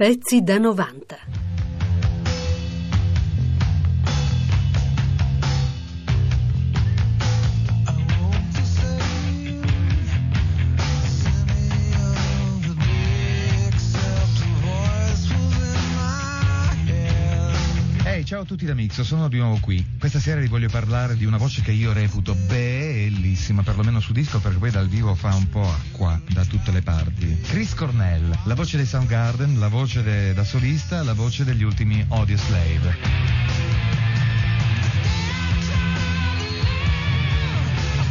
Pezzi da 90. Tutti da Mix, sono di nuovo qui. Questa sera vi voglio parlare di una voce che io reputo bellissima, perlomeno su disco, perché poi dal vivo fa un po' acqua da tutte le parti. Chris Cornell, la voce dei Soundgarden, la voce de, da solista, la voce degli ultimi Audio Slave.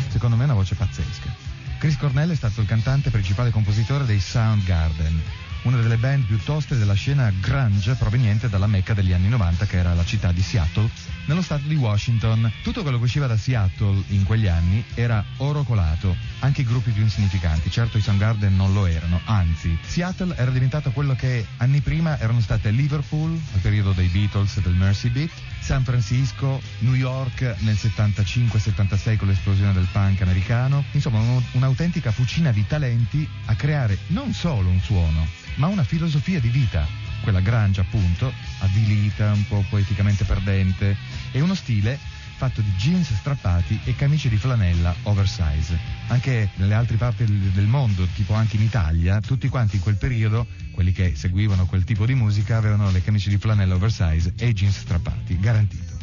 Secondo me è una voce pazzesca. Chris Cornell è stato il cantante principale compositore dei Soundgarden una delle band più toste della scena grunge proveniente dalla mecca degli anni 90 che era la città di Seattle, nello stato di Washington. Tutto quello che usciva da Seattle in quegli anni era oro colato, anche i gruppi più insignificanti, certo i Soundgarden non lo erano, anzi, Seattle era diventato quello che anni prima erano state Liverpool, al periodo dei Beatles e del Mercy Beat, San Francisco, New York nel 75-76 con l'esplosione del punk americano, insomma un'autentica fucina di talenti a creare non solo un suono, ma una filosofia di vita, quella grangia appunto, avvilita, un po' poeticamente perdente, e uno stile fatto di jeans strappati e camicie di flanella oversize. Anche nelle altre parti del mondo, tipo anche in Italia, tutti quanti in quel periodo, quelli che seguivano quel tipo di musica, avevano le camicie di flanella oversize e i jeans strappati, garantito.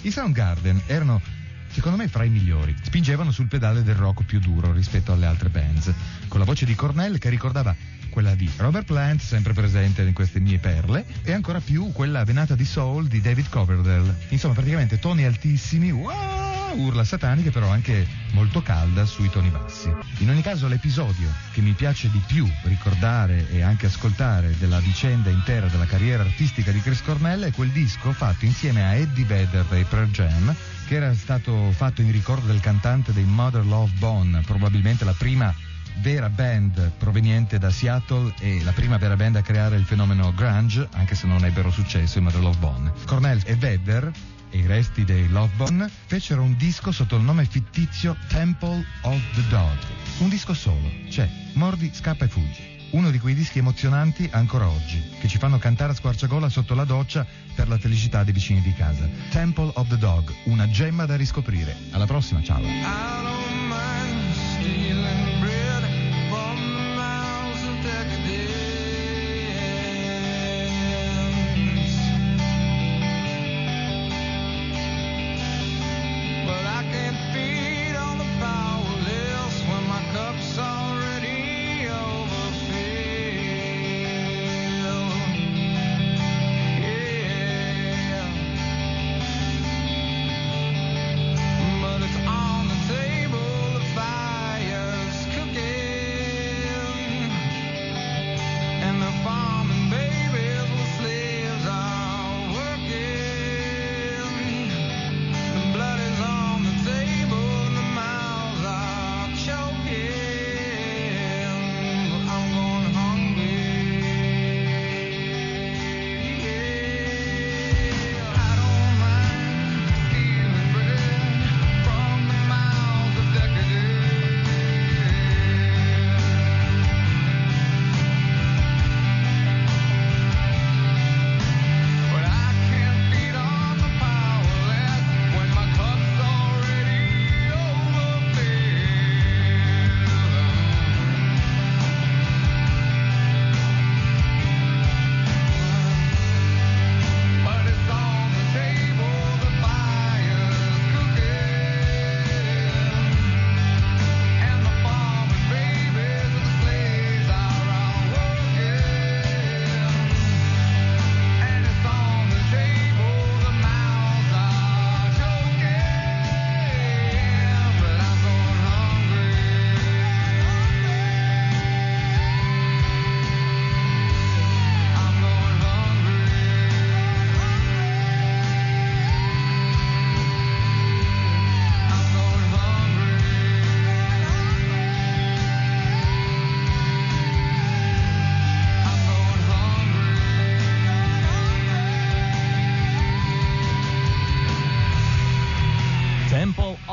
I Soundgarden erano secondo me fra i migliori. Spingevano sul pedale del rock più duro rispetto alle altre bands, con la voce di Cornell che ricordava quella di Robert Plant, sempre presente in queste mie perle, e ancora più quella venata di soul di David Coverdale. Insomma, praticamente toni altissimi, wow, urla sataniche, però anche molto calda sui toni bassi. In ogni caso, l'episodio che mi piace di più ricordare e anche ascoltare della vicenda intera della carriera artistica di Chris Cornell è quel disco fatto insieme a Eddie Vedder dei Pearl Jam, che era stato fatto in ricordo del cantante dei Mother Love Bone, probabilmente la prima vera band proveniente da Seattle e la prima vera band a creare il fenomeno grunge, anche se non ebbero successo in Mother Love Bone. Cornell e Vedder e i resti dei Love Bone fecero un disco sotto il nome fittizio Temple of the Dog. Un disco solo, c'è, mordi, scappa e fuggi. Uno di quei dischi emozionanti ancora oggi, che ci fanno cantare a squarciagola sotto la doccia per la felicità dei vicini di casa. Temple of the Dog, una gemma da riscoprire. Alla prossima, ciao.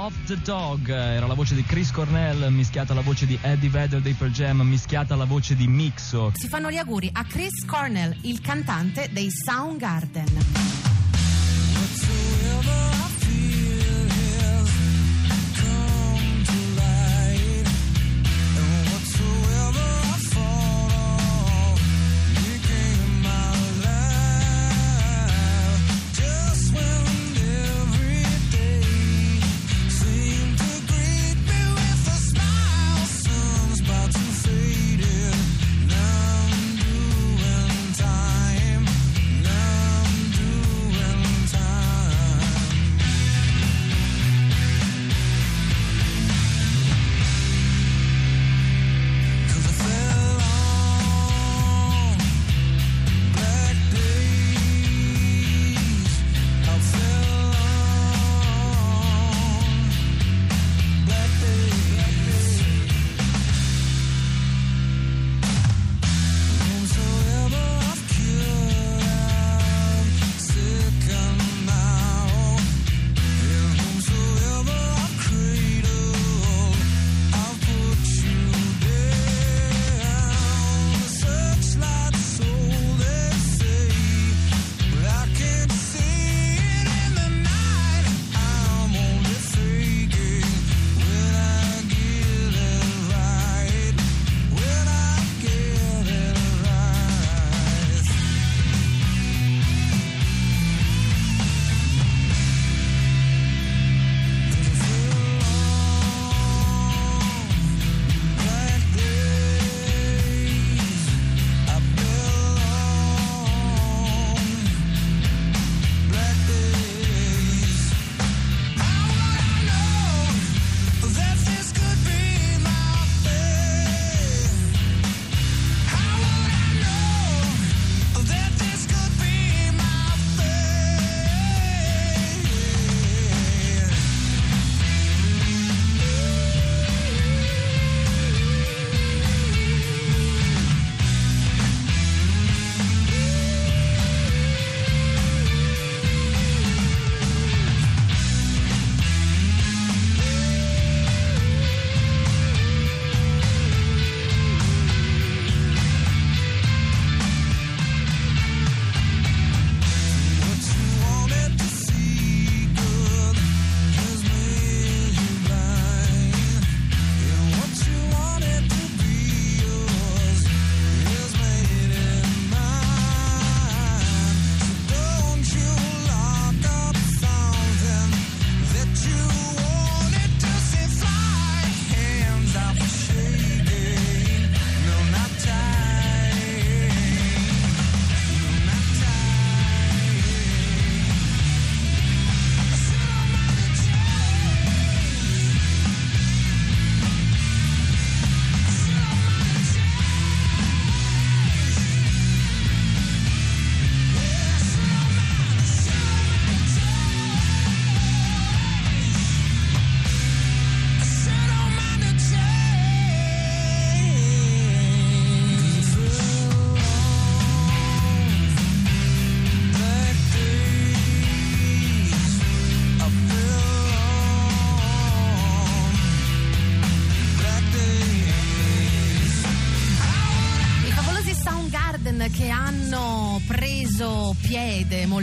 Of the Dog era la voce di Chris Cornell mischiata alla voce di Eddie Vedder dei Pearl Jam mischiata alla voce di Mixo. Si fanno gli auguri a Chris Cornell, il cantante dei Soundgarden.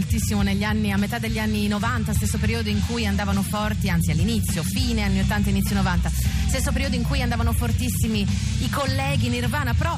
Piede moltissimo negli anni, a metà degli anni 90, stesso periodo in cui andavano forti, anzi all'inizio, fine anni 80, inizio 90, stesso periodo in cui andavano fortissimi i colleghi Nirvana, però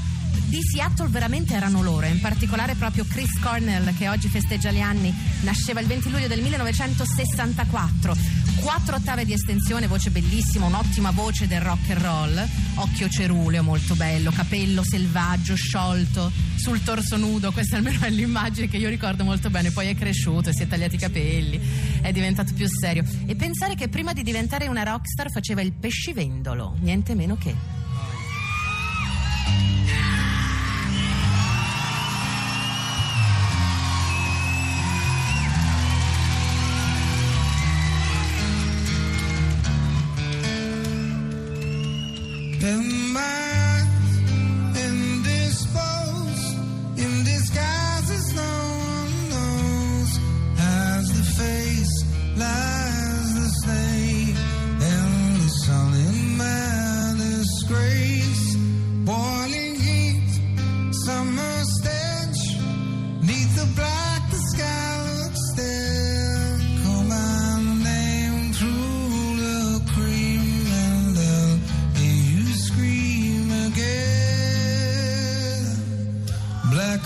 di Seattle veramente erano loro, in particolare proprio Chris Cornell che oggi festeggia gli anni, nasceva il 20 luglio del 1964, quattro ottave di estensione, voce bellissima, un'ottima voce del rock and roll, occhio ceruleo molto bello, capello selvaggio, sciolto, sul torso nudo, questa almeno è l'immagine che io ricordo molto bene, poi è cresciuto, si è tagliati i capelli, è diventato più serio. E pensare che prima di diventare una rockstar faceva il pescivendolo, niente meno che.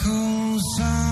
Hole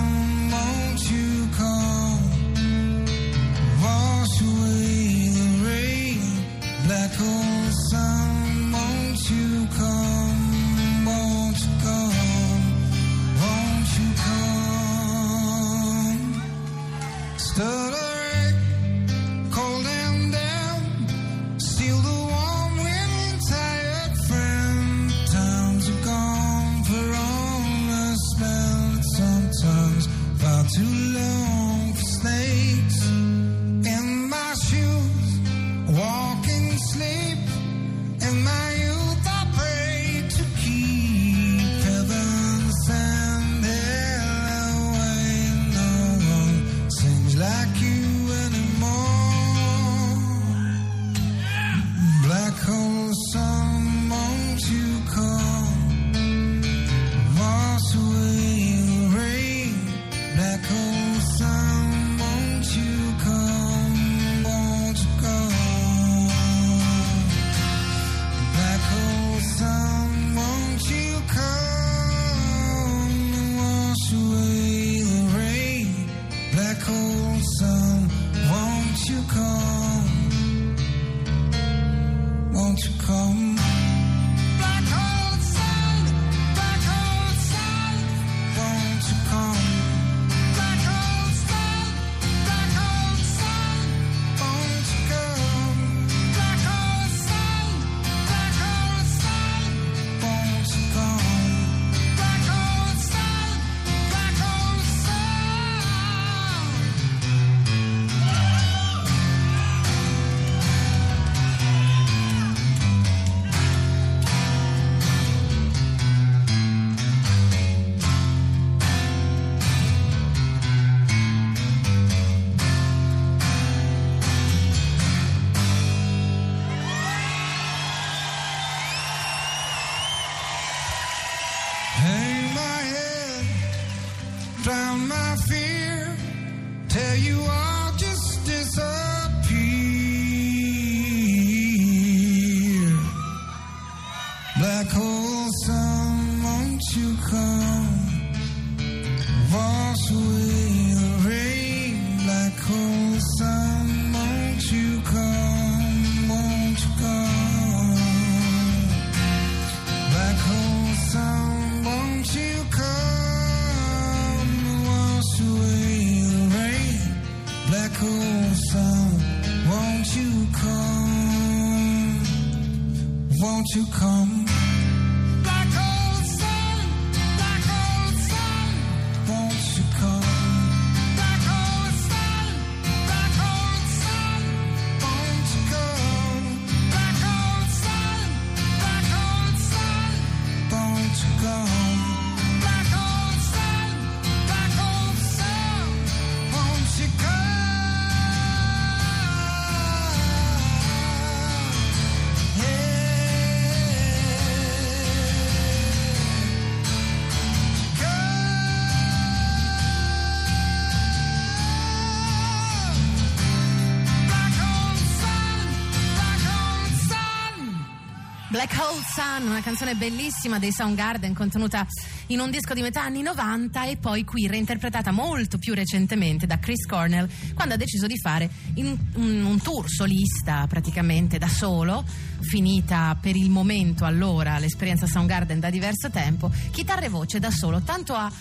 come? My fear, tell you I'll just disappear. Uh, Won't you come? Black Black Hole Sun, una canzone bellissima dei Soundgarden contenuta in un disco di metà anni 90 e poi qui reinterpretata molto più recentemente da Chris Cornell quando ha deciso di fare in- un, un tour solista praticamente da solo, finita per il momento allora l'esperienza Soundgarden da diverso tempo, chitarra e voce da solo, tanto a,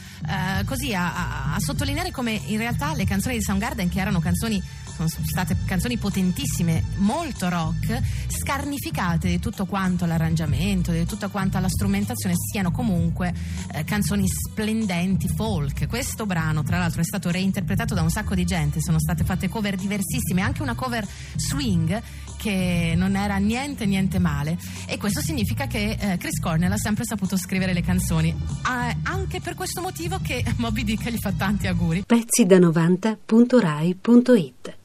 eh, così a, a- a sottolineare come in realtà le canzoni di Soundgarden che erano canzoni sono state canzoni potentissime, molto rock, scarnificate di tutto quanto l'arrangiamento, di tutto quanto la strumentazione, siano comunque eh, canzoni splendenti, folk. Questo brano, tra l'altro, è stato reinterpretato da un sacco di gente, sono state fatte cover diversissime, anche una cover swing che non era niente niente male. E questo significa che eh, Chris Cornell ha sempre saputo scrivere le canzoni. Ah, anche per questo motivo che Moby Dick gli fa tanti auguri. Pezzi da 90.rai.it